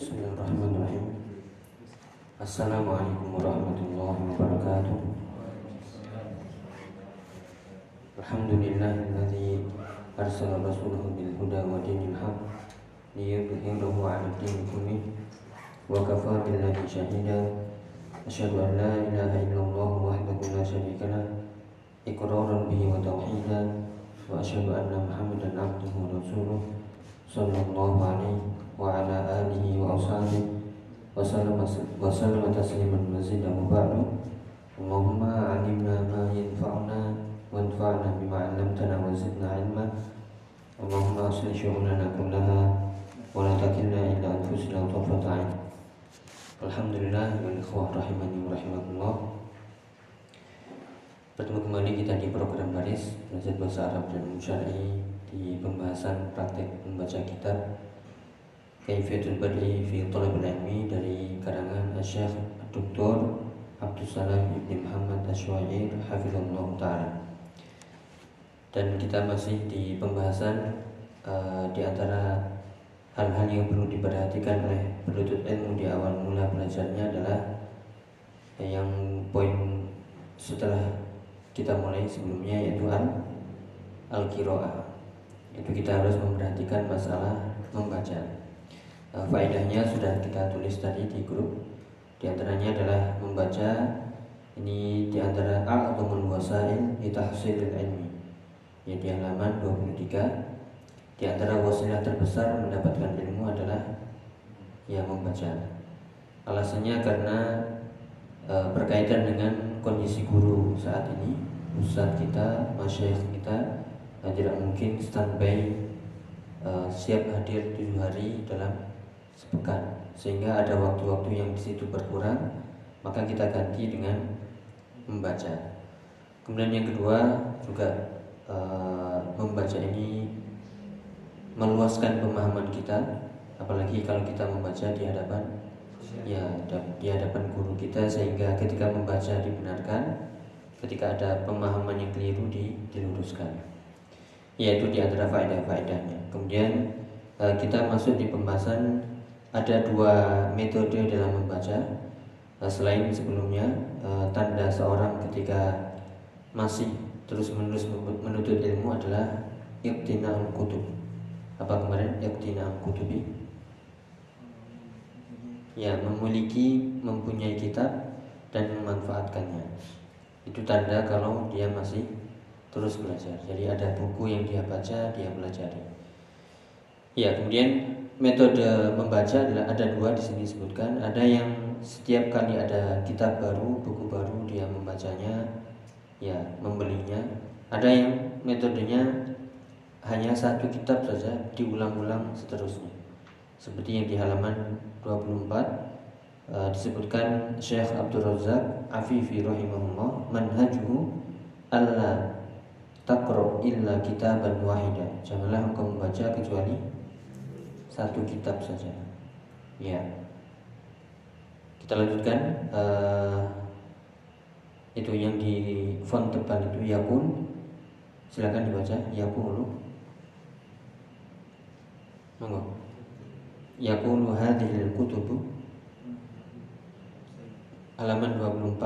Bismillahirrahmanirrahim. Assalamualaikum warahmatullahi wabarakatuh. Alhamdulillahilladzi arsala rasulahu bil huda wa dinil haq liyudhhirahu 'ala din kullih wa kafa billahi shahida. Asyhadu an la ilaha illallah wahdahu la syarika lah iqraran bihi wa tauhidan wa asyhadu anna Muhammadan abduhu wa rasuluh sallallahu alaihi wa ala alihi wa sallam tasliman mazidan wa ba'du Allahumma 'allimna ma yanfa'una wanfa'na bima 'allamtana wa zidna 'ilma Allahumma aslih syu'unana kullaha wa la takilna ila anfusina tarfata 'ain Alhamdulillah wa ikhwah rahimani wa rahimakumullah Bertemu kembali kita di program baris Belajar Bahasa Arab dan Syar'i Di pembahasan praktek membaca kitab Kaifiyatul Bad'i fi Talabul Ilmi Dari karangan Syekh Dr. Abdul Salam Ibn Muhammad Ashwair Hafizullah Ta'ala Dan kita masih di pembahasan uh, Di antara hal-hal yang perlu diperhatikan oleh penuntut ilmu di awal mula belajarnya adalah yang poin setelah kita mulai sebelumnya yaitu al al itu kita harus memperhatikan masalah membaca uh, faedahnya sudah kita tulis tadi di grup di antaranya adalah membaca ini di antara a'dhamul wasail litahsilil ilmi ya di halaman 23 di antara wasilah terbesar mendapatkan ilmu adalah yang membaca. Alasannya karena e, berkaitan dengan kondisi guru saat ini. Ustadz kita, masyayikh kita tidak mungkin standby e, siap hadir tujuh hari dalam sepekan, sehingga ada waktu-waktu yang di situ berkurang, maka kita ganti dengan membaca. Kemudian yang kedua juga e, membaca ini meluaskan pemahaman kita apalagi kalau kita membaca di hadapan ya di hadapan guru kita sehingga ketika membaca dibenarkan ketika ada pemahaman yang keliru di, diluruskan. Yaitu di antara faedah-faedahnya. Kemudian eh, kita masuk di pembahasan ada dua metode dalam membaca. Eh, selain sebelumnya eh, tanda seorang ketika masih terus menerus menuntut ilmu adalah iktinal kutub. Apa kemarin? Yaktina kutubi. Ya memiliki mempunyai kitab dan memanfaatkannya. Itu tanda kalau dia masih terus belajar. Jadi ada buku yang dia baca dia pelajari. Ya kemudian metode membaca adalah ada dua di sini disebutkan ada yang setiap kali ada kitab baru buku baru dia membacanya ya membelinya ada yang metodenya hanya satu kitab saja diulang-ulang seterusnya. Seperti yang di halaman 24 uh, disebutkan Syekh Abdul Razak Afifi rahimahullah manhajuhu alla taqra illa kitaban wahida. Janganlah engkau membaca kecuali satu kitab saja. Ya. Kita lanjutkan uh, itu yang di font depan itu yakun silakan dibaca yakunu Monggo. Yakunu hadhil kutubu halaman 24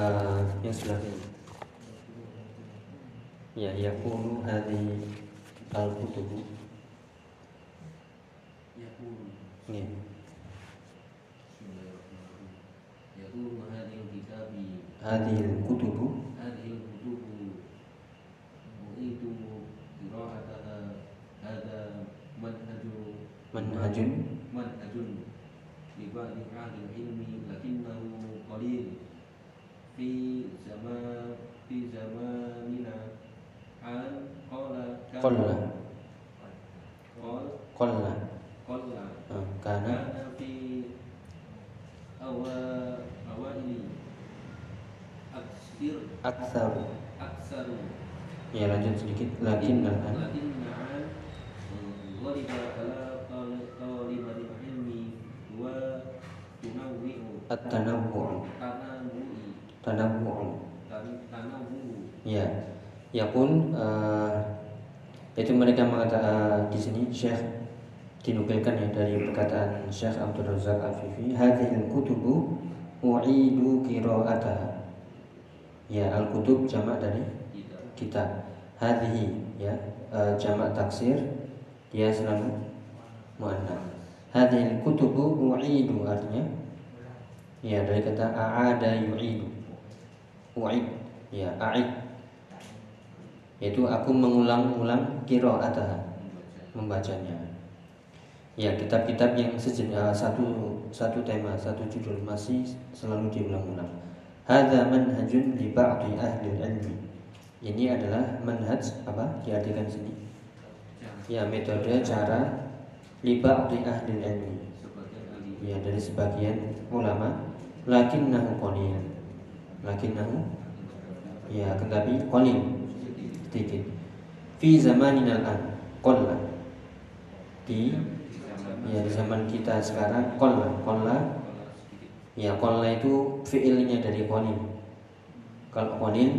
uh, yang sebelah. Ya, yakunu hadhil al Ya. Hadhil kitabi. Hadhil kutubu. Hadhil kutubu. Manhajun. Manhajun. Ba'di ahli ilmi lakinnahu qalil. Fi zaman fi zamanina. An qala. Qalla qalla qalla kana fi awa awali aksir aksar aksar ya lanjut sedikit. Lakin ghaliba ala at-tanawwu tanawwu ya ya pun uh, itu mereka mengatakan uh, di sini Syekh dinukilkan ya dari perkataan Syekh Abdul Razak Al-Fifi hadhil kutubu u'idu qira'ataha. Ya al-kutub jamak dari kitab hadhihi ya. Uh, jamak taksir dia selalu muannats hadhil kutubu u'idu artinya ya dari kata a'ada yu'idu. U'id ya a'id. Yaitu aku mengulang-ulang qira'ataha membacanya. Ya kitab-kitab yang sejenis uh, satu satu tema satu judul masih selalu diulang-ulang. Hadza manhajun li ba'di ahli ilmi ini adalah manhaj apa? Diartikan sini. Ya. Metode cara li ba'di ahli ilmi. Ya dari sebagian ulama. Lakinnahu qalil lakinnahu? Ya tetapi qalil sedikit. Fi zamanina al-an qalla. Di ya di zaman kita sekarang qalla. Qalla. Ya qalla itu fiilnya dari qalil kalau qalil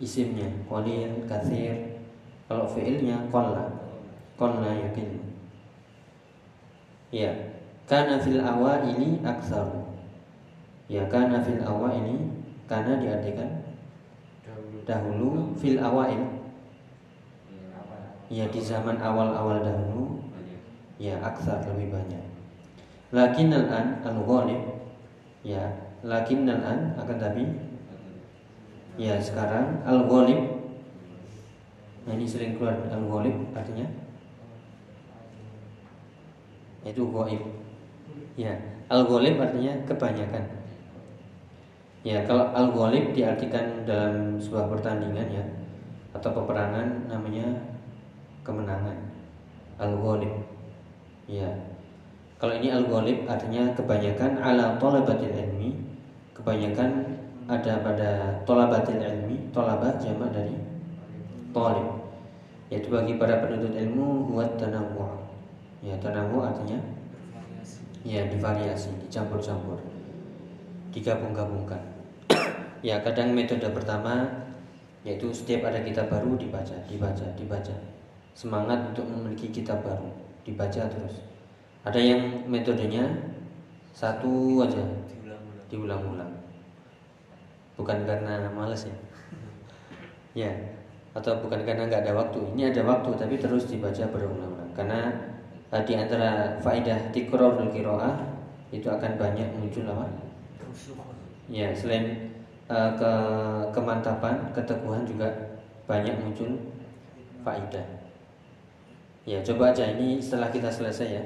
isimnya qalil kathir kalau fiilnya qalla qalla yakin. Ya karena fil awa ini aksar. Ya karena fil awa ini karena diartikan dahulu. fil awail ya di zaman awal-awal dahulu. Ya aksar lebih banyak. Lakin al-an al-ghalib. Ya lakin al-an akan tapi ya sekarang al-ghalib. Nah ini sering keluar al-ghalib artinya. Itu ghaib. Ya al-ghalib artinya kebanyakan. Ya kalau al-ghalib diartikan dalam sebuah pertandingan ya atau peperangan namanya kemenangan. Al-ghalib. Ya. Kalau ini al-ghalib artinya kebanyakan ala talabatil ilmi kebanyakan ada pada tolabatil ilmi tolabah jamak dari talib. Yaitu bagi para penuntut ilmu buat tanawu ya tanawu artinya ya divariasi dicampur-campur digabung-gabungkan. Ya kadang metode pertama yaitu setiap ada kitab baru dibaca dibaca dibaca. Semangat untuk memiliki kitab baru dibaca terus. Ada yang metodenya satu aja diulang-ulang bukan karena males ya? Ya atau bukan karena nggak ada waktu? Ini ada waktu tapi terus dibaca berulang-ulang. Karena uh, di antara tikror dan kiroah itu akan banyak muncul apa? Ya selain uh, ke kemantapan keteguhan juga banyak muncul faedah. Ya coba aja ini setelah kita selesai ya.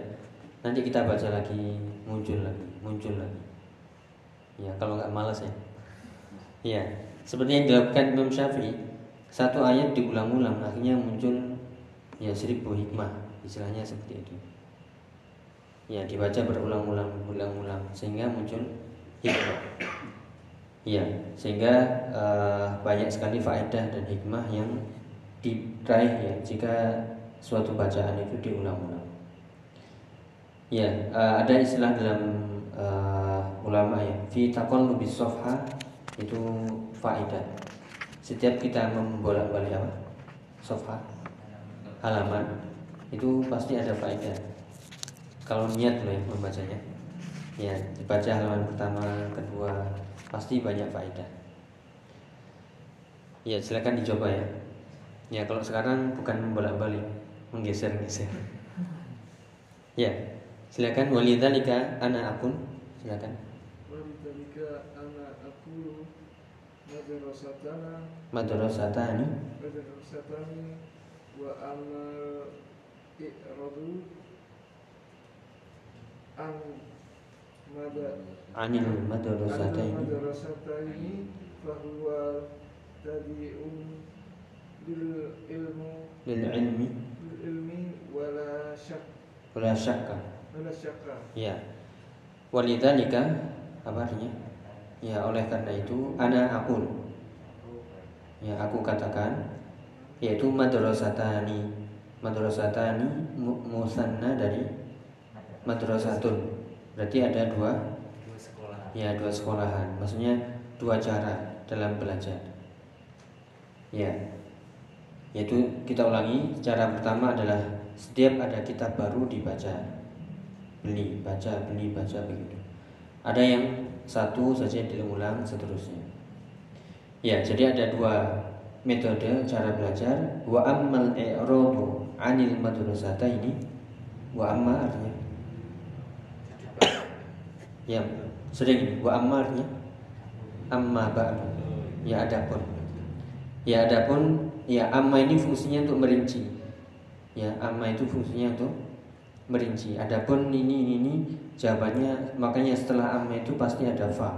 Nanti kita baca lagi Muncul lagi Muncul lagi. Ya kalau nggak malas ya Ya Seperti yang dilakukan Imam Syafi'i Satu ayat diulang-ulang Akhirnya muncul Ya seribu hikmah Istilahnya seperti itu. Ya dibaca berulang-ulang Berulang-ulang Sehingga muncul hikmah. Ya, sehingga uh, banyak sekali faedah dan hikmah yang diraih ya jika suatu bacaan itu diulang-ulang. Ya, uh, ada istilah dalam uh, ulama ya, fi taqallubis sofha itu faidah. Setiap kita membolak-balik apa? Sofha halaman itu pasti ada faedah. Kalau niat loh ya membacanya. Ya, dibaca halaman pertama, kedua, pasti banyak faedah. Ya, silakan dicoba ya. Ya, kalau sekarang bukan membolak-balik, menggeser-geser. Ya, silakan walidzalika ana akun, silakan. Walidzalika ana aku madrasatana madrasatani madrasatani wa amal i'radu an mada anil madrasataini madrasataini fahuwa tabi'un lil ilmu. Lil ilmi. Lil ilmi wala syak wala syakka. wala syakka. Ya. Walidzalika apa artinya? Ya, oleh karena itu ana akul. Ya, aku katakan yaitu madrasatani. Madrasatani mu- musanna dari madrasatun. Berarti ada dua ya dua sekolahan. Maksudnya dua cara dalam belajar. Ya. Yaitu kita ulangi, cara pertama adalah setiap ada kitab baru dibaca beli baca beli baca begitu ada yang satu saja diulang seterusnya. Ya jadi ada dua metode cara belajar. Wa ammal i'radu anil madrasata ini wa amma artinya. Ya sering wa amma artinya. Amma ba'du. Ya adapun. Ya adapun ya amma ini fungsinya untuk merinci. Ya amma itu fungsinya untuk merinci. Adapun ini ini, ini jawabannya makanya setelah amma itu pasti ada fa.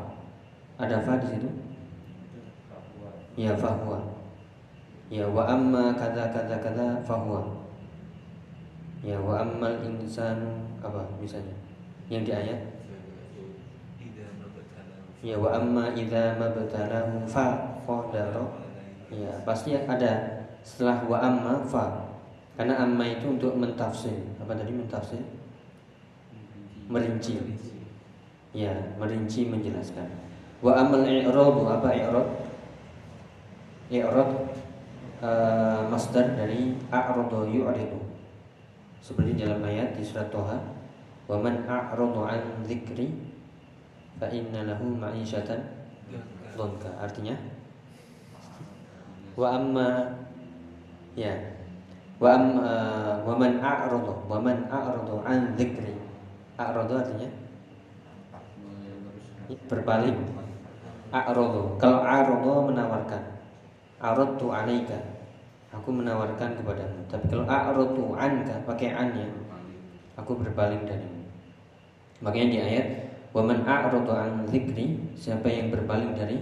Ada fa di situ? Ya fahuwa ya wa amma kata kata kata fahuwa ya wa ammal insanu apa misalnya? Yang di ayat? Ya wa amma idza mabtalahu fa qadara ya pasti ada setelah wa amma fa. Karena amma itu untuk mentafsir apa tadi mentafsir? Merinci. Ya merinci menjelaskan. Wa amal i'rad apa i'rad i'rad uh, masdar dari a'rada yu'ridu. Seperti dalam ayat di surat Toha wa man a'rada an dzikri fa inna lahu ma'isyatan dhanka artinya wa amma ya wa am uh, wa man a'rada wa man a'rada an dzikri. A'rada artinya? Berpaling a'rada kalau a'rada menawarkan. Aradtu alaika. Aku menawarkan kepadamu. Tapi kalau a'radu anka pakai an ya. Aku berpaling darimu. Makanya di ayat waman a'radu an dzikri siapa yang berpaling dari?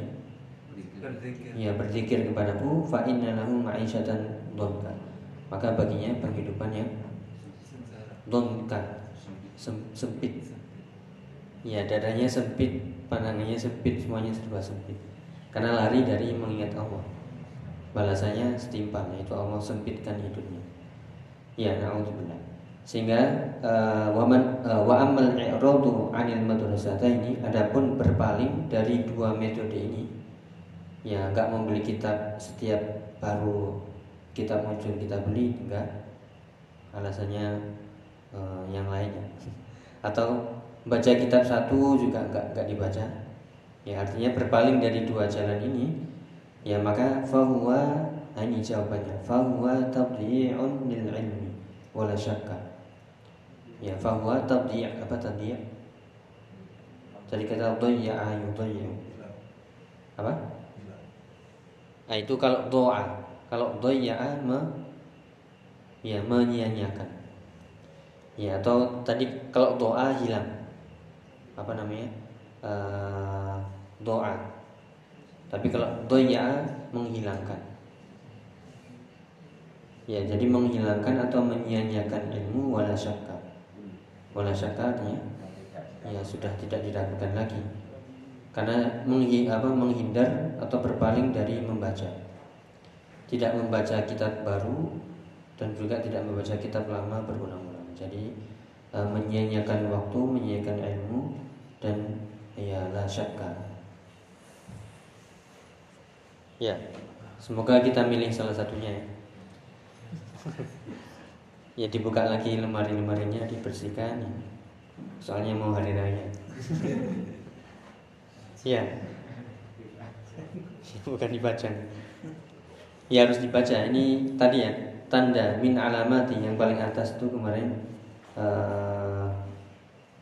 Ya berzikir kepadaku fa inna lahu ma'isyatan dhanka maka baginya penghidupan yang sempit. Ya dadanya sempit pandangannya sempit semuanya serba sempit. Karena lari dari mengingat Allah. Balasannya setimpal yaitu Allah sempitkan hidupnya. Ya naudzubillah. Sehingga waman uh, wa amal i'radu anil madrasata ini adapun berpaling dari dua metode ini ya enggak membeli kitab setiap baru kitab muncul kita beli enggak. Alasannya uh, yang lainnya atau baca kitab satu juga enggak enggak dibaca. Ya artinya berpaling dari dua jalan ini ya maka fahuwa ini jawabannya fahuwa tabdi'un lil ilmi wala syakka. Ya fahuwa tabdi' apa tadi jadi kata dhayya'a yudayya apa? Nah, itu kalau doa kalau dhayya'a me ya menyia-nyiakan ya atau tadi kalau doa hilang apa namanya uh, doa tapi kalau doya menghilangkan. Ya, jadi menghilangkan atau menyia-nyiakan ilmu wala syakka. Wala syakka artinya ya sudah tidak diragukan lagi. Karena menghi, apa, menghindar atau berpaling dari membaca. Tidak membaca kitab baru dan juga tidak membaca kitab lama berulang-ulang. Jadi e, menyia-nyiakan waktu, menyia-nyiakan ilmu dan ya la syakka Ya, semoga kita milih salah satunya ya. ya dibuka lagi lemari-lemarinya dibersihkan ya. Soalnya mau hari raya. ya. Bukan dibaca. Ya harus dibaca. Ini tadi ya tanda min alamati yang paling atas itu kemarin. Uh,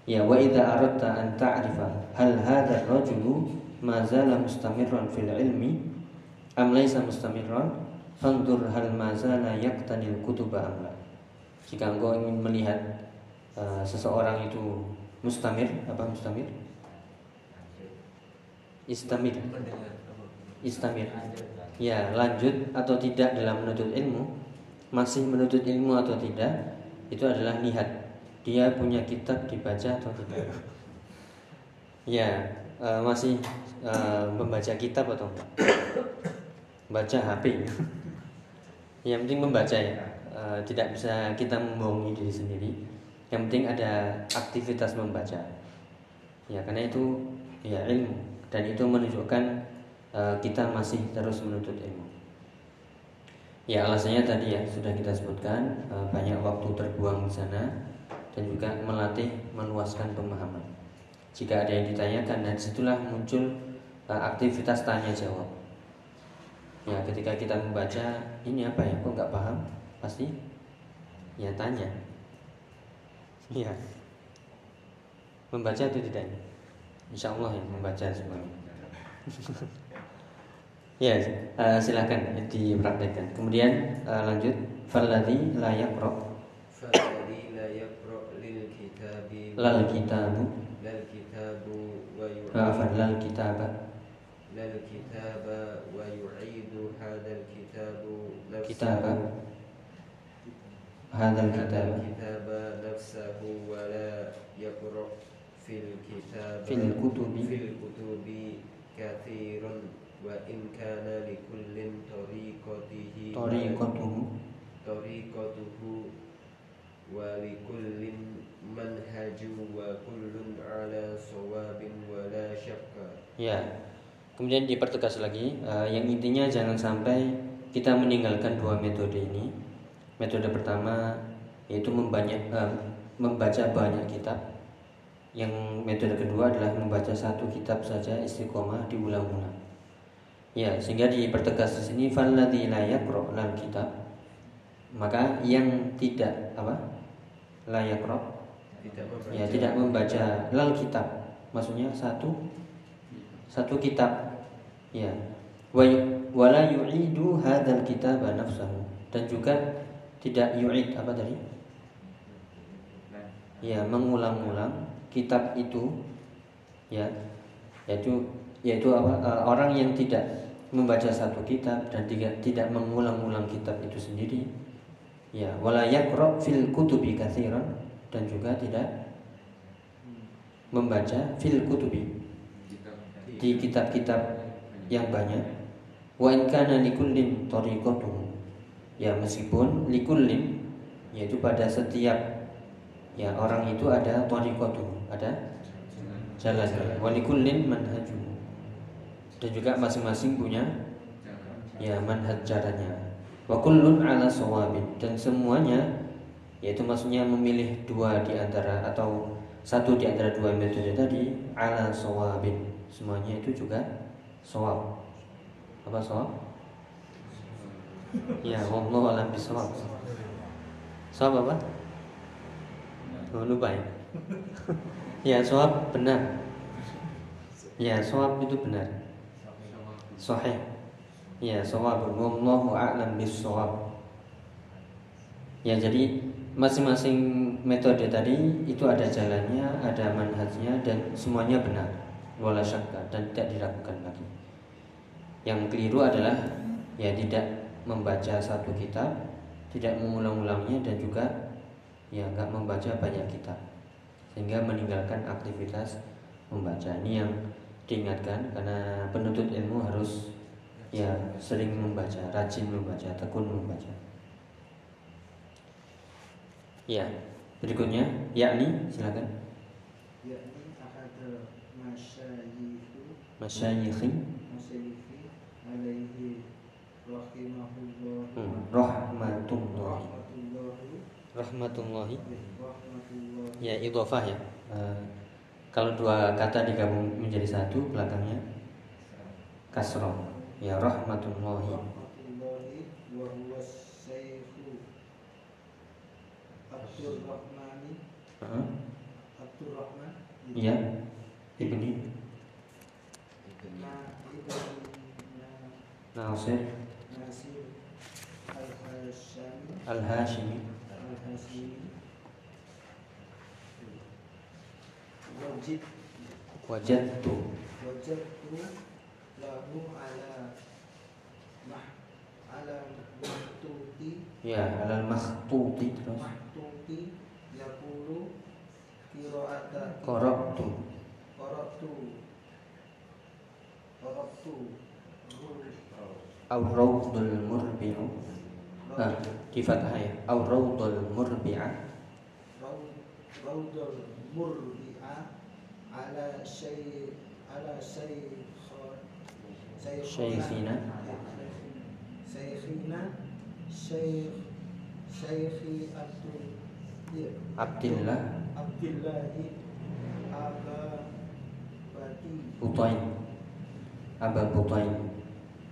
ya wa idza aradta an ta'rifa hal hadha ar-rajulu ma zala mustamirran fil ilmi am laisa mustamirran fandur hal mazala yaqtanil kutuba amla jika engkau ingin melihat uh, seseorang itu mustamir apa mustamir? Istamir. Istamir ya lanjut atau tidak dalam menuntut ilmu masih menuntut ilmu atau tidak itu adalah lihat dia punya kitab dibaca atau tidak? Ya uh, masih uh, membaca kitab atau enggak? Baca HP yang penting membaca ya. E, tidak bisa kita membohongi diri sendiri. Yang penting ada aktivitas membaca. Ya karena itu ya ilmu. Dan itu menunjukkan kita masih terus menuntut ilmu Ya alasannya tadi ya sudah kita sebutkan eh, banyak waktu terbuang di sana dan juga melatih meluaskan pemahaman. Jika ada yang ditanyakan dan situlah muncul eh, aktivitas tanya jawab. Ya ketika kita membaca ini apa ya kok nggak paham pasti ya tanya. Iya. Membaca atau tidak? Insya Allah ya membaca semuanya. Ya, uh, silakan dipraktekkan. Kemudian uh, lanjut. Falladhi la yaqra. Falladhi la yaqra lil kitabi. Lal kitabu. Lal kitabu wa Maafan lal kitaba. Lal kitaba wa yu'idu hadzal kitabu kitaba. Hadzal kitaba. Kitaba nafsahu wa la yaqra fil kitaba. Fil kutubi. fil kutubi kathirun wa in kana likullin tariqatihi tariqatuhu tariqatuhu wa likullin manhaju wa kullun ala sawabin wa la syakka Ya. Kemudian dipertegas lagi uh, yang intinya jangan sampai kita meninggalkan dua metode ini. Metode pertama yaitu membanyak uh, membaca banyak kitab. Yang metode kedua adalah membaca satu kitab saja istiqomah diulang-ulang. Ya, sehingga dipertegas di sini falladzi la yaqra lal kitab. Maka yang tidak apa? La yaqra. Tidak membaca. Ya tidak membaca lal kitab. Maksudnya satu satu kitab. Ya. Wa wala yu'idu hadzal kitab nafsahu. Dan juga tidak yu'id apa tadi? Ya mengulang-ulang kitab itu ya yaitu yaitu eh, orang yang tidak membaca satu kitab dan tidak tidak mengulang-ulang kitab itu sendiri. Ya wala yaqra fil kutubi katsiran dan juga tidak membaca fil kutubi di kitab-kitab yang banyak. Wa in kana likullin ya meskipun likullin yaitu pada setiap ya orang itu ada tariqatuhu ada jalan. Wa likullin manhajuhu dan juga masing-masing punya ya manhaj jalannya wa kullun ala sawabin. Dan semuanya yaitu maksudnya memilih dua di antara atau satu di antara dua metode tadi ala sawabin. Semuanya itu juga sawab. Apa sawab? Ya wallahu alam bisawab. Sawab apa? Oh, lupa ya. Ya sawab benar. Ya sawab itu benar sahih. Ya sawab wallahu a'lam bisawab ya jadi masing-masing metode tadi itu ada jalannya ada manhajnya dan semuanya benar. Wala syakka dan tidak diragukan lagi. Yang keliru adalah ya tidak membaca satu kitab tidak mengulang-ulangnya dan juga ya nggak membaca banyak kitab. Sehingga meninggalkan aktivitas membaca. Ini yang diingatkan karena penuntut ilmu harus ya sering membaca rajin membaca tekun membaca. Ya berikutnya yakni silakan. Yakni ahad alaihi rahimahullah hmm, rahmatullahi. Rahmatullahi. Rahmatullahi. Rahmatullahi. Ya idhofah ya. Eh, kalau dua kata digabung menjadi satu belakangnya kasroh. Ya rahmatullahi. Abdul Rahmani Rahman iya ibni. Ibn Nasir. Al Hashimi Al-Hashimi Wajid wajadtu wajadtu lahu ala mah ala mahtuti ya alal makhtuti terus. Mahtuti yaqulu qira'ata qara'tu. Qara'tu. Qara'tu. Au rawdul murbi'u. Ah di fathah ya. Au raudul murbi'a ala syaikhon Syaikhina. Syekhina Syekh Syekhi Abdul ya, Abdillah. Abdillahi Aba Bati. Butain Aba Butain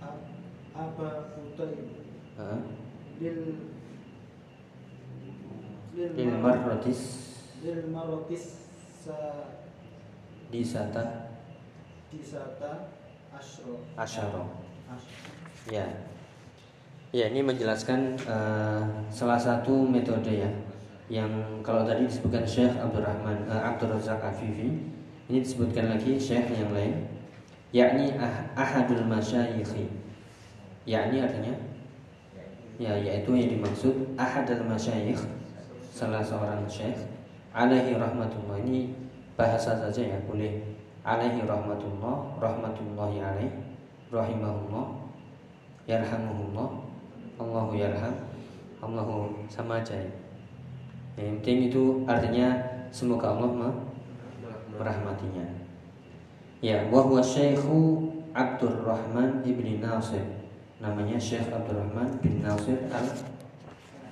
Ab- Aba Butain lil lil marratis lil sa disata. Disata asro. Asyara asro. Ya, ya ini menjelaskan eh, salah satu metode ya, yang kalau tadi disebutkan Syekh Abdurrahman uh, Abdul Razak Afifi, ini disebutkan lagi Syekh yang lain, yakni ah, ahadul masyayikhi, yakni artinya, ya yaitu yang dimaksud ahadul masyayikh, salah seorang Syekh, alaihi rahmatullah ini bahasa saja ya boleh alaihi rahmatullah, rahmatullahi alaih, rahimahullah yarhamuhullah Allahu yarham Allahu sama aja ya. Yang penting itu artinya semoga Allah me- merahmatinya. Ya, wa huwa Syekhu Abdurrahman ibni Nasir. Namanya Syekh Abdurrahman bin Nasir al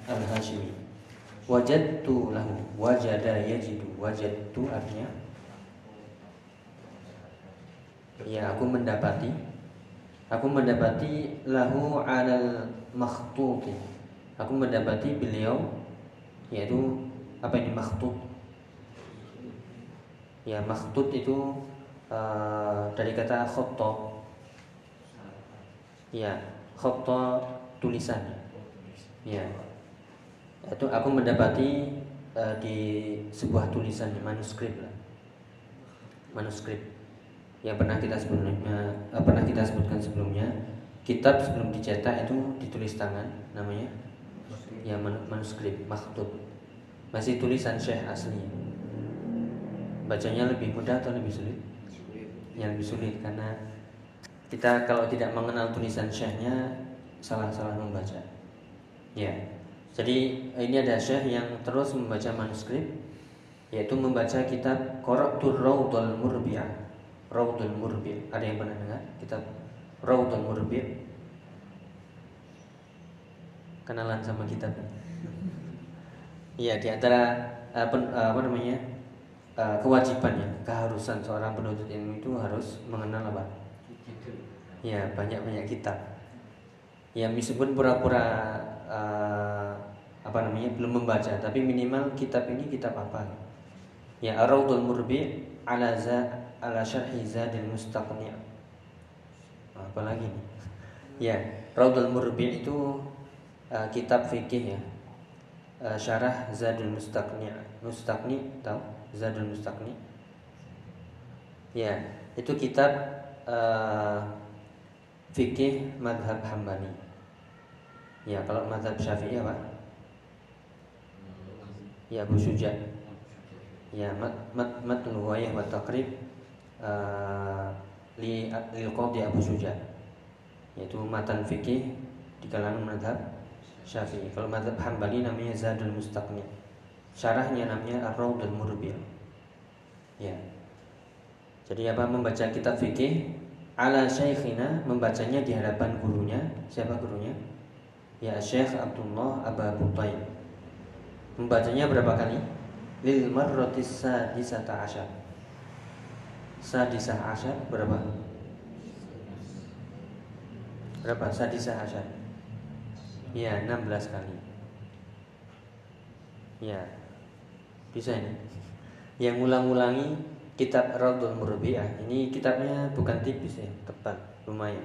al Hashimi. Wajadtu lahu wajada yajidu wajadtu artinya Ya, aku mendapati Aku mendapati lahu alal makhtuti. Aku mendapati beliau yaitu apa ini makhtut? Ya, makhtut itu eh, dari kata khoto. Ya, khoto tulisan. Ya. Itu aku mendapati eh, di sebuah tulisan manuskrip lah. Manuskrip yang pernah kita sebelumnya eh, pernah kita sebutkan sebelumnya. Kitab sebelum dicetak itu ditulis tangan namanya. Ya man- manuskrip makhtub. Masih tulisan syekh asli. Bacanya lebih mudah atau lebih sulit? Yang lebih sulit karena kita kalau tidak mengenal tulisan syekhnya salah-salah membaca. Ya jadi ini ada syekh yang terus membaca manuskrip yaitu membaca kitab Qara'tur Raudhal Murbi'ah Raudhul Murbi. Ada yang pernah dengar kitab Raudhul Murbi? Kenalan sama kitab. Iya, di antara apa, apa namanya? eh, kewajibannya, keharusan seorang penuntut ilmu itu harus mengenal apa? Ya, banyak-banyak kitab. Ya, meskipun pura-pura eh, apa namanya belum membaca, tapi minimal kitab ini kitab apa? Ya, Raudhul Murbi ala za ala syarhi Zadil Mustaqni'. Apa lagi nih? Ya, Raudhul Murbi itu uh, kitab fikih ya. Uh, syarah Zadul Mustaqni'. Mustaqni tahu? Zadul Mustaqni. Ya, itu kitab uh, fikih madhab Hambali. Ya, kalau madhab Syafi'i apa? Ya, Abu Suja. Ya, mat mat matn riwayah wa taqrib uh, li lil qadhi Abu Suja. Yaitu matan fikih di kalangan madhab Syafi'i. Kalau madhab Hambali namanya Zadul Mustaqni. Syarahnya namanya Ar-Raudul Murbi. Ya. Jadi apa membaca kitab fikih ala syekhina membacanya di hadapan gurunya. Siapa gurunya? Ya Syekh Abdullah Aba Butain. Membacanya berapa kali? Lil marratis sadisata asyar. Sadisah asyar berapa? Berapa? Sadisah asyar. Ya, 16 kali. Ya. Bisa ini. Yang ngulang-ngulangi kitab Raudhul Murbi'ah. Ini kitabnya bukan tipis ya, tepat, lumayan.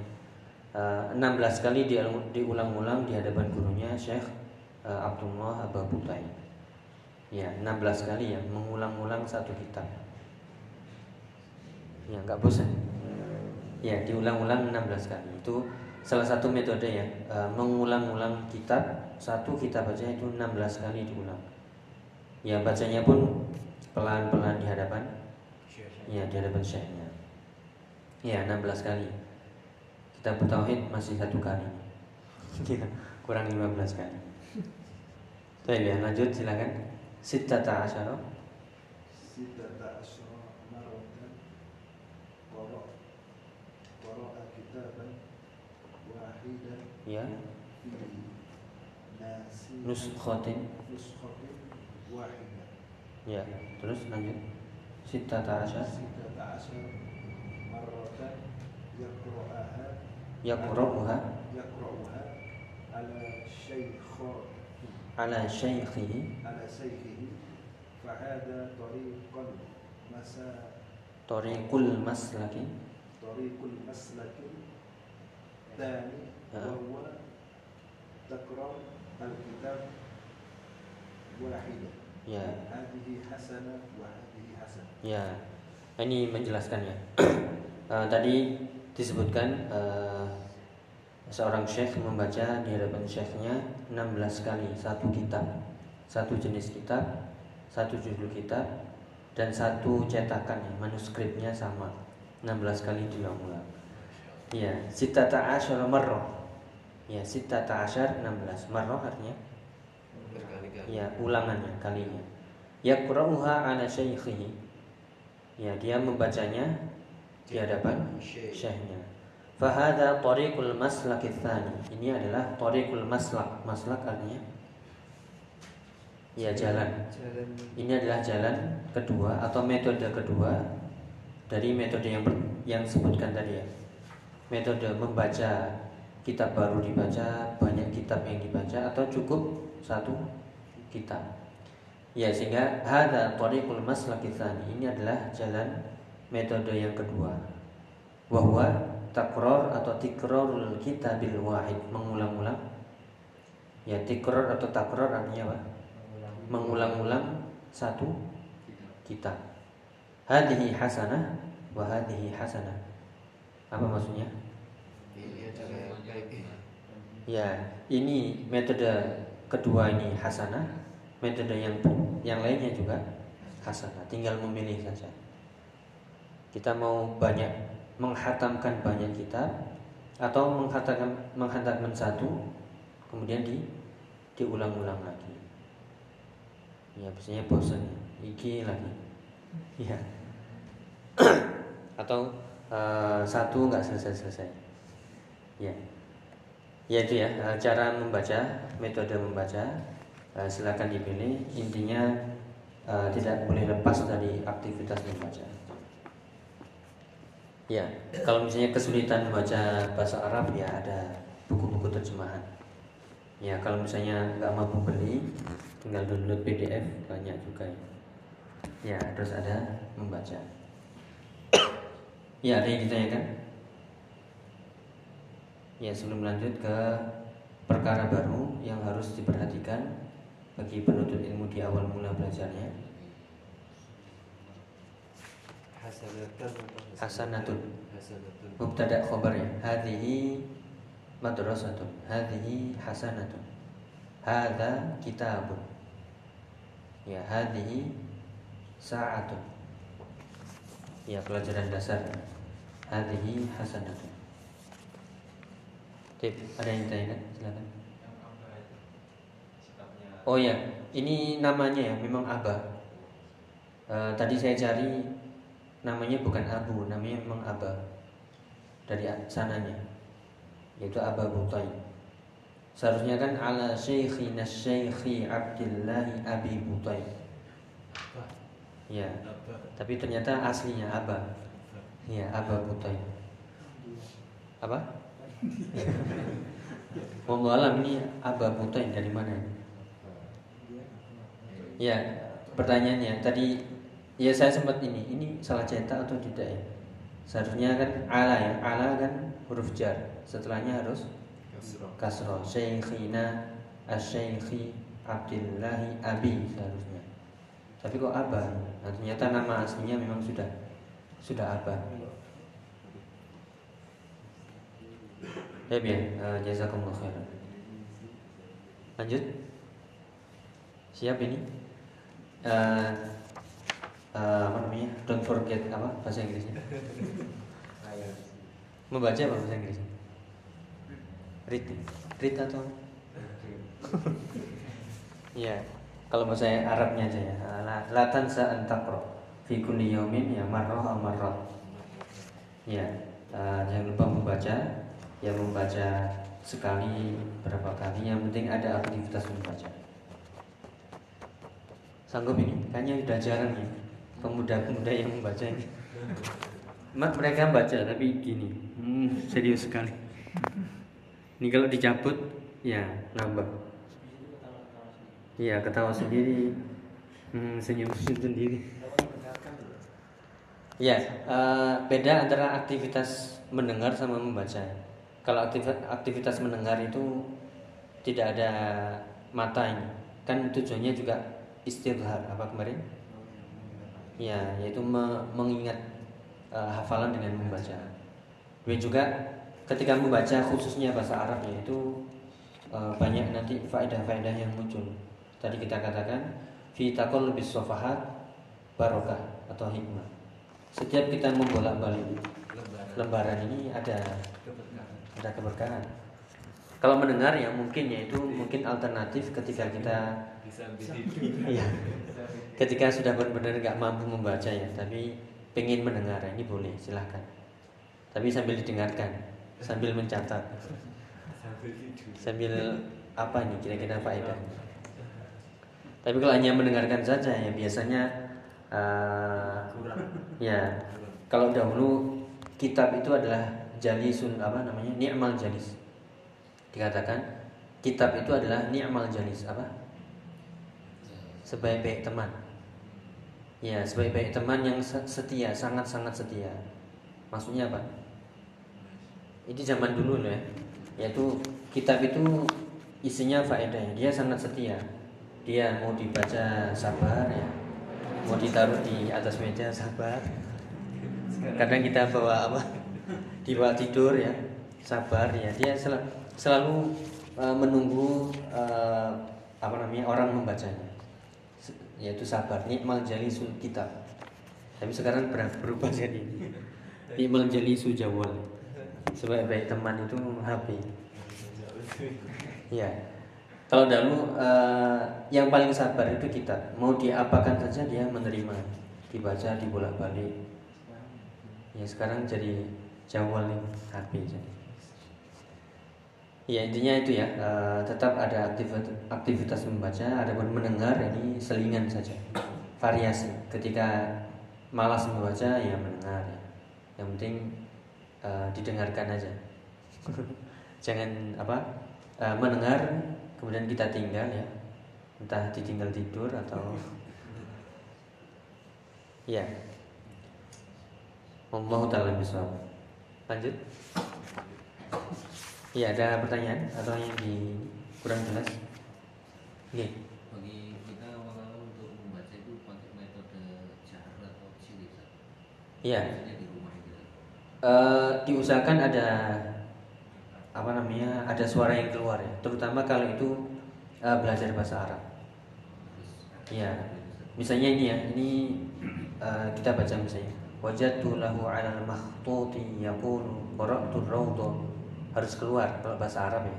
Uh, 16 kali diulang- diulang-ulang di hadapan gurunya Syekh uh, Abdullah Aba Butai. Ya, 16 kali ya, mengulang-ulang satu kitab. Ya, nggak bosan. Ya, diulang-ulang 16 kali. Itu salah satu metode ya, uh, mengulang-ulang kitab satu kitab aja itu 16 kali diulang. Ya, bacanya pun pelan-pelan di hadapan ya di hadapan syekhnya. Ya, 16 kali kita bertauhid masih satu kali. Iya, kurang 15 kali. Baik ya, lanjut silakan. Sittata asyara. Sittata asyara Marotan Korok Korok kitaban Wahidan. Ya Nuskhotin Nuskhotin Wahidan. Ya, terus lanjut. Sittata asyara. Sittata asyara Marotan Yakro'aha yaqra'uha. Yaqra'uha ala ala ala fa hada tariqan masa. Tariqul maslaki. Tariqul maslaki. Al-kitab wahidah Ya. Ya. Ini menjelaskannya. uh, tadi disebutkan eh, seorang syekh membaca di hadapan syekhnya 16 kali satu kitab satu jenis kitab satu judul kitab dan satu cetakan ya, manuskripnya sama 16 kali diulang-ulang ya sitata asyara marrah ya sitata asyar 16 marrah artinya? Ya ulangannya kalinya. Yaqra'uha ala syaikhihi ya dia membacanya di hadapan Syekh. syekhnya. Fahada tariqul maslak tsani. Ini adalah tariqul maslak. Maslak artinya ya jalan. Jalan. Ini adalah jalan kedua atau metode kedua dari metode yang ber- yang sebutkan tadi ya. Metode membaca kitab baru dibaca banyak kitab yang dibaca atau cukup satu kitab. Ya sehingga hada tariqul maslaki tsani. Ini adalah jalan metode yang kedua. Bahwa takror atau tikrorul kitabil wahid. Mengulang-ulang. Ya tikror atau takror artinya apa? Mengulang-ulang satu kitab hadhihi hasanah wa hasanah. Apa maksudnya? Ya, ini metode kedua ini hasanah, metode yang yang lainnya juga hasanah. Tinggal memilih saja. Kita mau banyak menghatamkan banyak kitab atau menghatamkan menghatamkan satu, kemudian di diulang-ulang lagi. Ya, biasanya bosan. Iki lagi. Ya. atau eh, satu nggak selesai-selesai. Ya. Ya itu ya eh, cara membaca, metode membaca. Eh, Silakan dipilih. Intinya eh, tidak boleh lepas dari aktivitas membaca. Ya, kalau misalnya kesulitan membaca bahasa Arab ya ada buku-buku terjemahan. Ya, kalau misalnya nggak mampu beli, tinggal download PDF banyak juga. Ya, ya terus ada membaca. ya, ada yang ditanyakan? Ya sebelum lanjut ke perkara baru yang harus diperhatikan bagi penuntut ilmu di awal mula belajarnya. hasanatan apa Hasanatun. Mubtada khobar ya. Hadhihi madrasatun. Hadhihi hasanatun. Hadza kitabun. Ya, hadhihi sa'atun. Ya, pelajaran dasar. Hadhihi hasanatun. Tip, ada yang ditanyakan? Silakan. Oh ya, ini namanya ya, memang Abah. Eh, tadi saya cari namanya bukan Abu, namanya memang Abah dari sananya, yaitu Abah Butai. Seharusnya kan ala syekhina syekhi Abdillahi Abi Butai. Ya, tapi ternyata aslinya Abah. Ya, Abah Butai. Apa? Mau alam ini Abah Butai dari mana? Ya, pertanyaannya tadi ya saya sempat ini, ini salah cetak atau tidak ya? Seharusnya kan ala ya, ala kan huruf jar. Setelahnya harus kasroh. Syekhina asy-syekhi Abdillahi Abi seharusnya. Tapi kok Abah? Nah, ternyata nama aslinya memang sudah sudah Abah. Ya biar, uh, jazakumullah khairan. Lanjut. Siap ini? Eh, eh, apa namanya? Don't forget apa bahasa Inggrisnya? Membaca apa bahasa Inggrisnya? Read, read atau? Ya, kalau bahasa Arabnya aja ya. La- La tansa an taqra fi kulli yawmin ya marrah aw marrat. Ya, eh, jangan lupa membaca, ya membaca sekali berapa kali yang penting ada aktivitas membaca sanggup ini kayaknya udah jarang ya pemuda-pemuda yang membaca ini. Mereka baca tapi gini. Hmm, serius sekali. Ini kalau dicabut ya nambah. Iya ketawa sendiri. Hmm, senyum sendiri. Ya eh, beda antara aktivitas mendengar sama membaca. Kalau aktivitas, aktivitas mendengar itu tidak ada mata ini. Kan tujuannya juga istirahat apa kemarin ya yaitu me- mengingat eh, hafalan dengan membaca. Kemudian juga ketika membaca khususnya bahasa Arab yaitu eh, banyak nanti faedah-faedah yang muncul. Tadi kita katakan fi lebih sofahat barokah atau hikmah. Setiap kita membolak-balik lembaran ini ada Keberkahan. ada keberkahan kalau mendengar ya mungkin yaitu mungkin alternatif ketika kita Iya. Ketika sudah benar-benar nggak mampu membaca ya, tapi pengen mendengar ini boleh, silahkan. Tapi sambil didengarkan, sambil mencatat, sambil apa nih kira-kira faedah. Tapi kalau hanya mendengarkan saja ya biasanya eh, Kurang. ya kalau dahulu kitab itu adalah jalisun apa namanya ni'mal jalis. Dikatakan kitab itu adalah ni'mal jalis apa? sebaik-baik teman. Ya, sebaik-baik teman yang se- setia, sangat-sangat setia. Maksudnya apa? Ini zaman dulu ya. Yaitu kitab itu isinya faedah. Dia sangat setia. Dia mau dibaca sabar ya. Mau ditaruh di atas meja sabar. Kadang kita bawa apa? Dibawa tidur ya. Sabar ya. Dia sel- selalu uh, menunggu uh, apa namanya orang membacanya. Yaitu sabar nikmal jalisul kitab. Tapi sekarang ber- berubah jadi nikmal jalisul jawal. Sebaik-baik teman itu HP ya kalau dahulu eh, yang paling sabar itu kitab. Mau diapakan saja dia menerima. Dibaca dibolak-balik. Ya sekarang jadi jawal nih HP jadi Ya intinya itu ya eh, tetap ada aktivitas, aktivitas membaca, ada pun mendengar ini selingan saja variasi. Ketika malas membaca ya mendengar ya. Yang penting eh, didengarkan aja. Jangan apa eh, mendengar kemudian kita tinggal ya, entah ditinggal tidur atau ya. Allah taala bisawab. Lanjut. Iya ada pertanyaan atau yang di kurang jelas? Oke. bagi kita awal-awal untuk membaca itu pakai metode jahar atau cilik Iya. Maksudnya di rumah gitu Eh, diusahakan ada apa namanya ada suara yang keluar ya, terutama kalau itu eh, belajar bahasa Arab. Iya. Misalnya ini ya, ini eh, kita baca misalnya wajadtu lahu 'ala al-makhtuti yaqulu qara'tu ar harus keluar kalau bahasa Arab ya.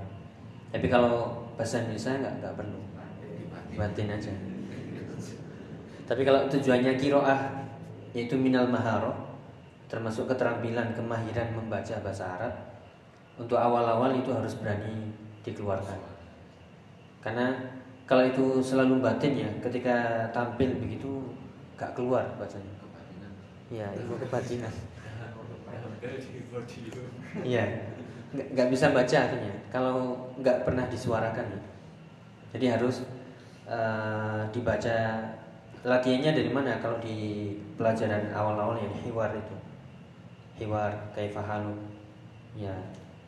Tapi kalau bahasa Indonesia nggak nggak perlu, batin aja. Tapi kalau tujuannya kiroah yaitu minal maharo termasuk keterampilan kemahiran membaca bahasa Arab untuk awal-awal itu harus berani dikeluarkan. Karena kalau itu selalu batin ya ketika tampil begitu gak keluar bacanya. Iya, ilmu kebatinan. Iya, nggak bisa baca artinya kalau nggak pernah disuarakan. ya. Jadi harus eh, dibaca. Latihannya dari mana? Kalau di pelajaran awal-awal ya hiwar itu, hiwar kaifahalu, ya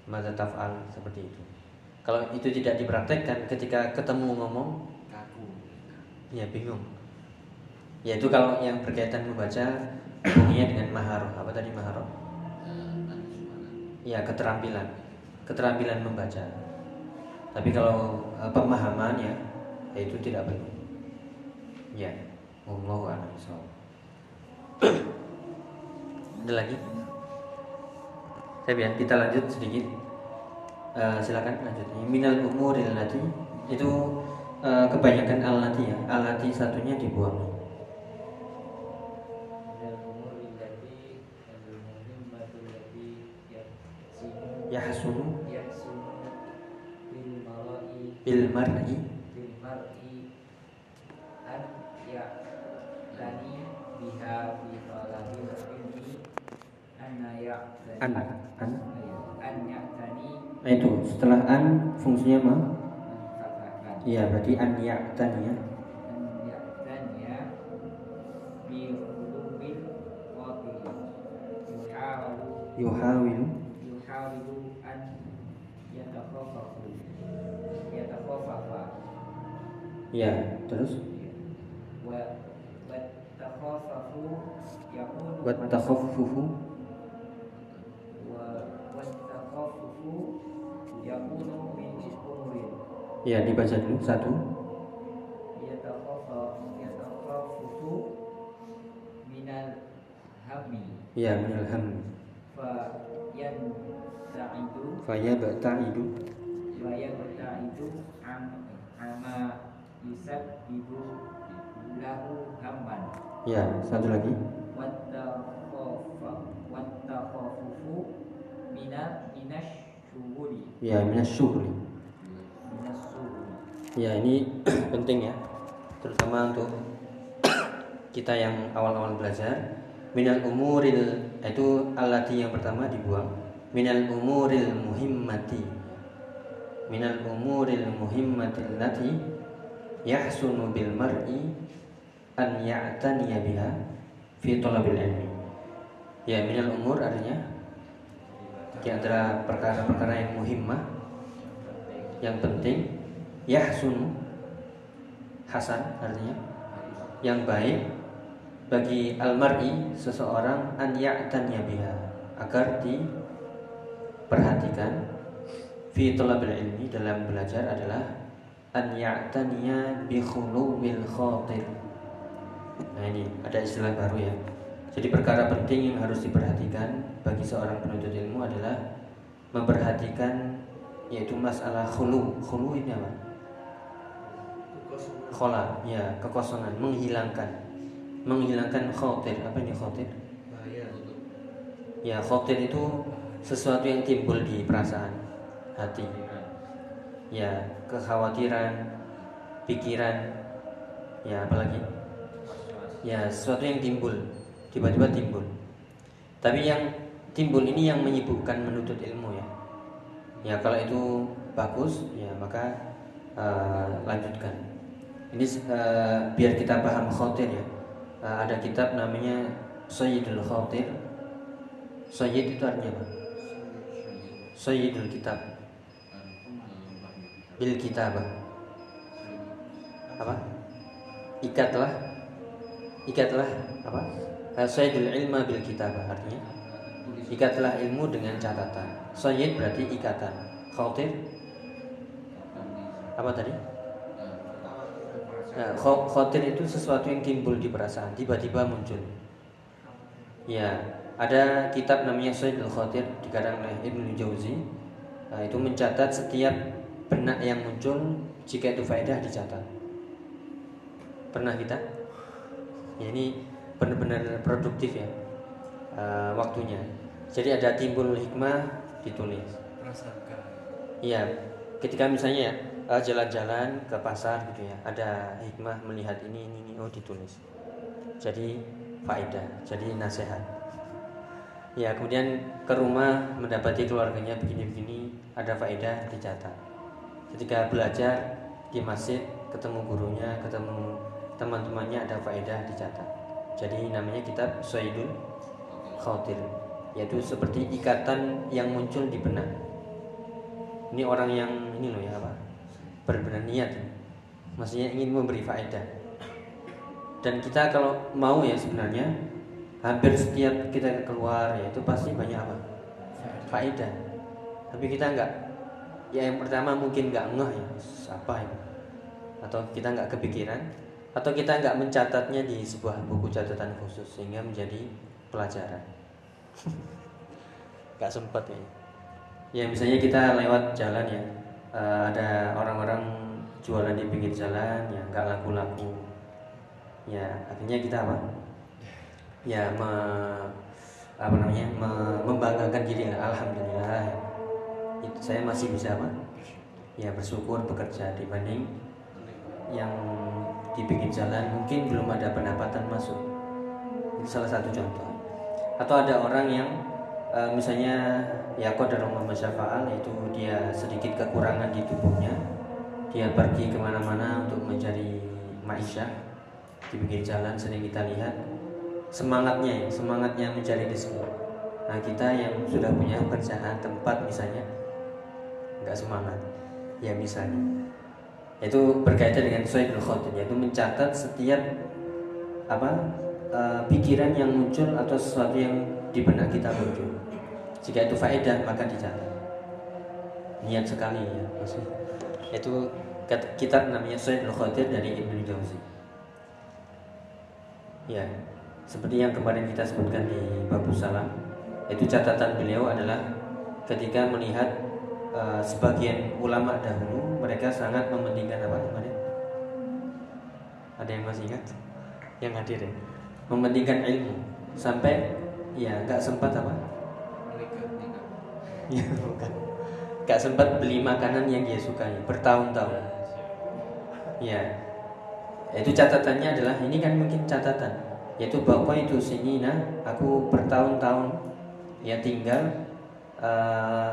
mata taf'al seperti itu. Kalau itu tidak dipraktekkan, ketika ketemu ngomong, kaku ya bingung. Yaitu kalau yang berkaitan membaca hubungannya dengan maharoh. Apa tadi maharoh? Ya keterampilan. Keterampilan membaca. Tapi kalau eh, pemahaman ya ya itu tidak perlu. Ya Allah a'lam bishawab. ada lagi? Saya kita lanjut sedikit. Eh, silakan lanjut. Minal umuril lati. Itu eh, kebanyakan al-lati ya. Al-lati satunya dibuang ya yaksunu bil mar'i. bil mar'i. An ya'tani biha anna ya'tani an an. An. Ya'tani nah, itu. Setelah an fungsinya ma katakan iya berarti an ya. An ya'taniya bi ulubil qatil yuhawilu yuhawilu. Yuhawilu an yatakhafafu yatakhafafa ya terus wa wa takhafafu yakunu buat takhaffufu wa wa takhafufu yakunu min umurin ya dibaca dulu satu. Yatakhafufu minal hammi. Ya minal ham fa yanta'idu ama yusabbibu lahu hamman ya satu lagi. Wattakhafufu mina minas syuhuri. Ya minas syuhuri. Ya ini penting ya Terutama untuk kita yang awal-awal belajar. Minal umuril Itu alati yang pertama dibuang. Minal umuril muhimmati. Minal umuril muhimmati Lati Yahsunu bil mar'i An ya'taniya biha Fi tolabil ilmi. Ya minal umur artinya Di antara perkara-perkara yang muhimmah Yang penting yahsunu hasan artinya yang baik bagi almar'i seseorang an ya'tanya biha agar diperhatikan fi talabil ilmi dalam belajar adalah an ya'taniya bi khuluwil khatir. Nah ini ada istilah baru ya. Jadi perkara penting yang harus diperhatikan bagi seorang penuntut ilmu adalah memperhatikan yaitu masalah khulu. Khulu ini apa? Khola ya kekosongan menghilangkan. Menghilangkan khotir apa ini khotir ya khotir itu sesuatu yang timbul di perasaan hati. Ya kekhawatiran pikiran ya apalagi ya sesuatu yang timbul tiba-tiba timbul. Tapi yang timbul ini yang menyibukkan menuntut ilmu ya. Ya kalau itu bagus ya maka uh, lanjutkan. Ini uh, biar kita paham khotir ya. Uh, ada kitab namanya Sayyidul Khotir Sayyid itu artinya apa? Sayyidul Kitab Bil Kitabah Apa? Ikatlah Ikatlah apa? Sayyidul Ilma Bil Kitabah Artinya Ikatlah ilmu dengan catatan Sayyid berarti ikatan Khotir Apa tadi? Nah, khotir itu sesuatu yang timbul di perasaan, tiba-tiba muncul. Ya, ada kitab namanya Sayyidul Khotir dikarang oleh Ibnu Jauzi. Nah, itu mencatat setiap benak yang muncul jika itu faedah dicatat. Pernah kita? Ya, ini benar-benar produktif ya uh, waktunya. Jadi ada timbul hikmah ditulis. prasangka Iya, ketika misalnya ya uh, jalan-jalan ke pasar gitu ya, ada hikmah melihat ini ini, ini oh ditulis. Jadi faedah, jadi nasihat. Ya, kemudian ke rumah mendapati keluarganya begini-begini, ada faedah dicatat. Ketika belajar di masjid, ketemu gurunya, ketemu teman-temannya ada faedah dicatat. Jadi namanya kitab Sayyidul Khatir, yaitu seperti ikatan yang muncul di benak. Ini orang yang ini loh ya apa? Benar-benar niat. Maksudnya ingin memberi faedah. Dan kita kalau mau ya sebenarnya hampir setiap kita keluar ya itu pasti banyak apa? Faedah. Tapi kita nggak ya yang pertama mungkin nggak ngeh ya apa itu atau kita nggak kepikiran atau kita nggak mencatatnya di sebuah buku catatan khusus sehingga menjadi pelajaran. Nggak sempat ya. Ya misalnya kita lewat jalan ya eh, ada orang-orang jualan di pinggir jalan ya nggak laku-laku. Ya akhirnya kita apa? Ya me- apa namanya me- membanggakan diri. Lah alhamdulillah itu saya masih bisa apa? Ya bersyukur bekerja dibanding yang di pinggir jalan. Mungkin belum ada pendapatan masuk. Itu salah satu contoh. Atau ada orang yang eh, misalnya ya qadarullah masyafa'al yaitu dia sedikit kekurangan di tubuhnya. Dia pergi ke mana-mana untuk mencari maisha di pinggir jalan sering kita lihat. Semangatnya ya semangatnya mencari rezeki. Nah kita yang sudah punya kerjaan tempat misalnya nggak semangat. Ya misalnya. Itu berkaitan dengan Sayyidul Khotim yaitu mencatat setiap apa eh, pikiran yang muncul atau sesuatu yang di benak kita muncul. Jika itu faedah maka dicatat. Niat sekali ya maksudnya itu kitab namanya Sayyidul Khotim dari Ibnu Jauzi. Ya seperti yang kemarin kita sebutkan di Babu Salam itu catatan beliau adalah ketika melihat eh, sebagian ulama dahulu mereka sangat mementingkan apa kemarin ada yang masih ingat? Yang hadir ya? Mementingkan ilmu. Sampai ya nggak sempat apa? Ya nggak sempat beli makanan yang dia sukai bertahun-tahun. Ya. Itu catatannya adalah ini kan mungkin catatan yaitu bahwa itu sini nah aku bertahun-tahun ya tinggal eh,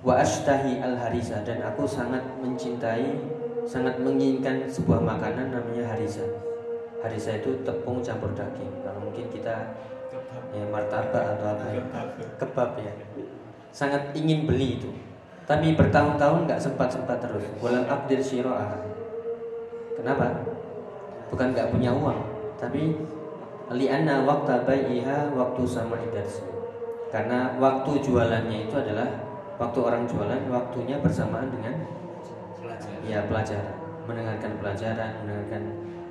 wa ashtahi al harisa dan aku sangat mencintai sangat menginginkan sebuah makanan namanya harisa. Harisa itu tepung campur daging. Kalau mungkin kita ya martabak atau apa ya? Kebab. kebab ya. Sangat ingin beli itu. Tapi bertahun-tahun nggak sempat sempat terus. Walam abdir syira'ah kenapa? Bukan nggak punya uang. Tapi lianna waktu bai'iha waktu sama idarsi. Karena waktu jualannya itu adalah waktu orang jualan waktunya bersamaan dengan Pelajar. ya pelajaran. Mendengarkan pelajaran mendengarkan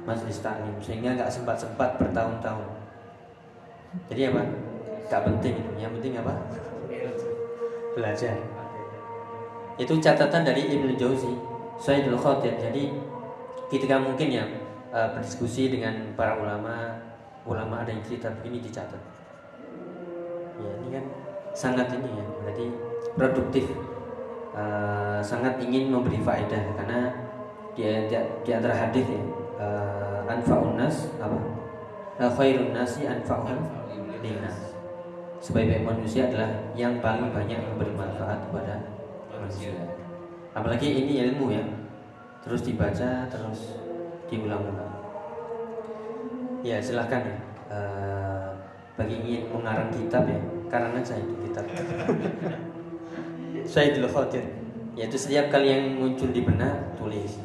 majelis taklim. Sehingga nggak sempat sempat bertahun-tahun. Jadi apa? Nggak penting. Itu yang penting apa? Belajar. Itu catatan dari Ibnu Jauzi Sayyidul Khatib jadi ketika mungkin ya eh, berdiskusi dengan para ulama ulama ada yang cerita begini dicatat. Ya ini kan sangat ini ya berarti produktif. Eh, sangat ingin memberi faedah karena di, di, di antara hadis ya uh, anfa'un nas apa? Eh, khairun nasi anfa'un linnas. Sebaik-baik manusia adalah yang paling banyak memberi manfaat kepada manusia. Apalagi ini ilmu ya terus dibaca terus diulang-ulang. Ya silahkan ya. Eh, bagi ingin mengarang kitab ya karangan saya itu kitab Khatir yaitu setiap kali yang muncul di benak tulis.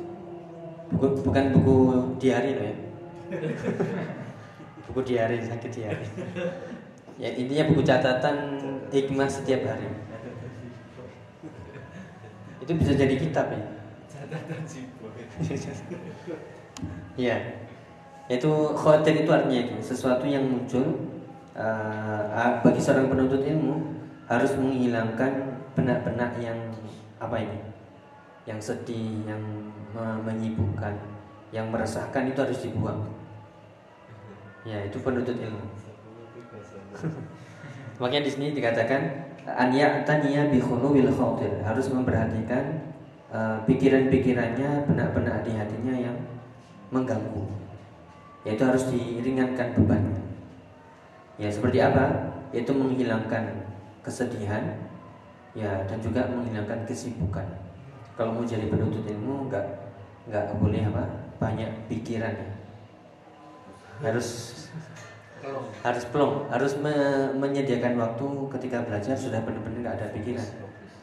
Buku, bukan buku diari loh ya. Buku diari sakit diari. Ya intinya buku catatan hikmah setiap hari. Itu bisa jadi kitab ya. Catatan sibuk. ya itu khawatir itu artinya itu sesuatu yang muncul eh, bagi seorang penuntut ilmu harus menghilangkan benak-benak yang apa ini? Yang sedih yang me- menyibukkan yang meresahkan itu harus dibuang. Ya itu penuntut ilmu. Makanya di sini dikatakan anya tania bi khuluwil khawatir harus memperhatikan eh, pikiran-pikirannya benak-benak di hatinya yang mengganggu. Yaitu harus diringankan bebannya ya seperti apa? Yaitu menghilangkan kesedihan ya dan juga menghilangkan kesibukan. Kalau mau jadi penuntut ilmu nggak nggak boleh apa? Banyak pikiran ya. Harus Tolong. harus plong. Harus me- menyediakan waktu ketika belajar sudah benar-benar nggak ada pikiran.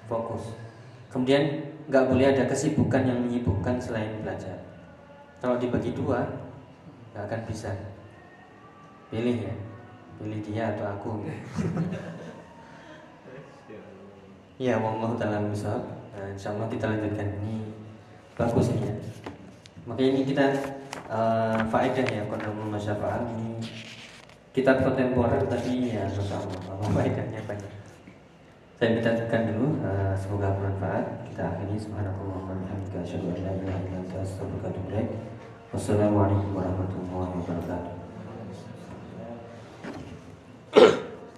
Fokus. Kemudian nggak boleh ada kesibukan yang menyibukkan selain belajar. Kalau dibagi dua nggak akan bisa. Pilih ya pilih dia atau aku ya wallahu taala misal nah, insya Allah kita lanjutkan ini. Bagus ini ya. Makanya ini kita eh, faedah ya kondomul masyafa'al ini. Kitab kontemporer tapi ya masya Allah faedahnya banyak. Saya minta tekan dulu eh, semoga bermanfaat. Kita akhiri. Subhanallahi wa bihamdika asyhadu an la ilaha illa anta astaghfiruka wa atubu ilaik. Wassalamualaikum warahmatullahi wabarakatuh